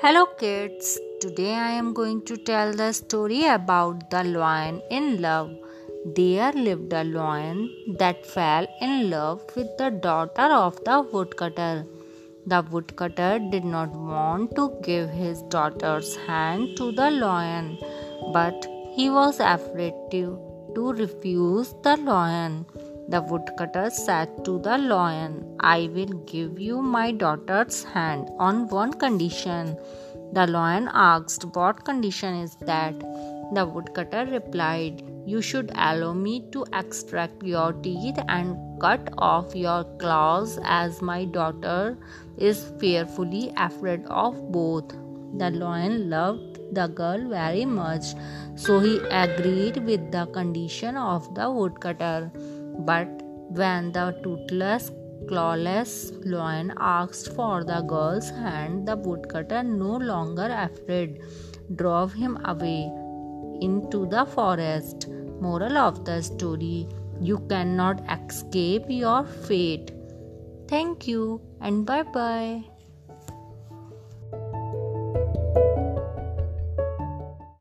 Hello, kids. Today I am going to tell the story about the lion in love. There lived a lion that fell in love with the daughter of the woodcutter. The woodcutter did not want to give his daughter's hand to the lion, but he was afraid to, to refuse the lion. The woodcutter said to the lion, I will give you my daughter's hand on one condition. The lion asked, What condition is that? The woodcutter replied, You should allow me to extract your teeth and cut off your claws, as my daughter is fearfully afraid of both. The lion loved the girl very much, so he agreed with the condition of the woodcutter. But when the toothless, clawless lion asked for the girl's hand, the woodcutter, no longer afraid, drove him away into the forest. Moral of the story You cannot escape your fate. Thank you and bye bye.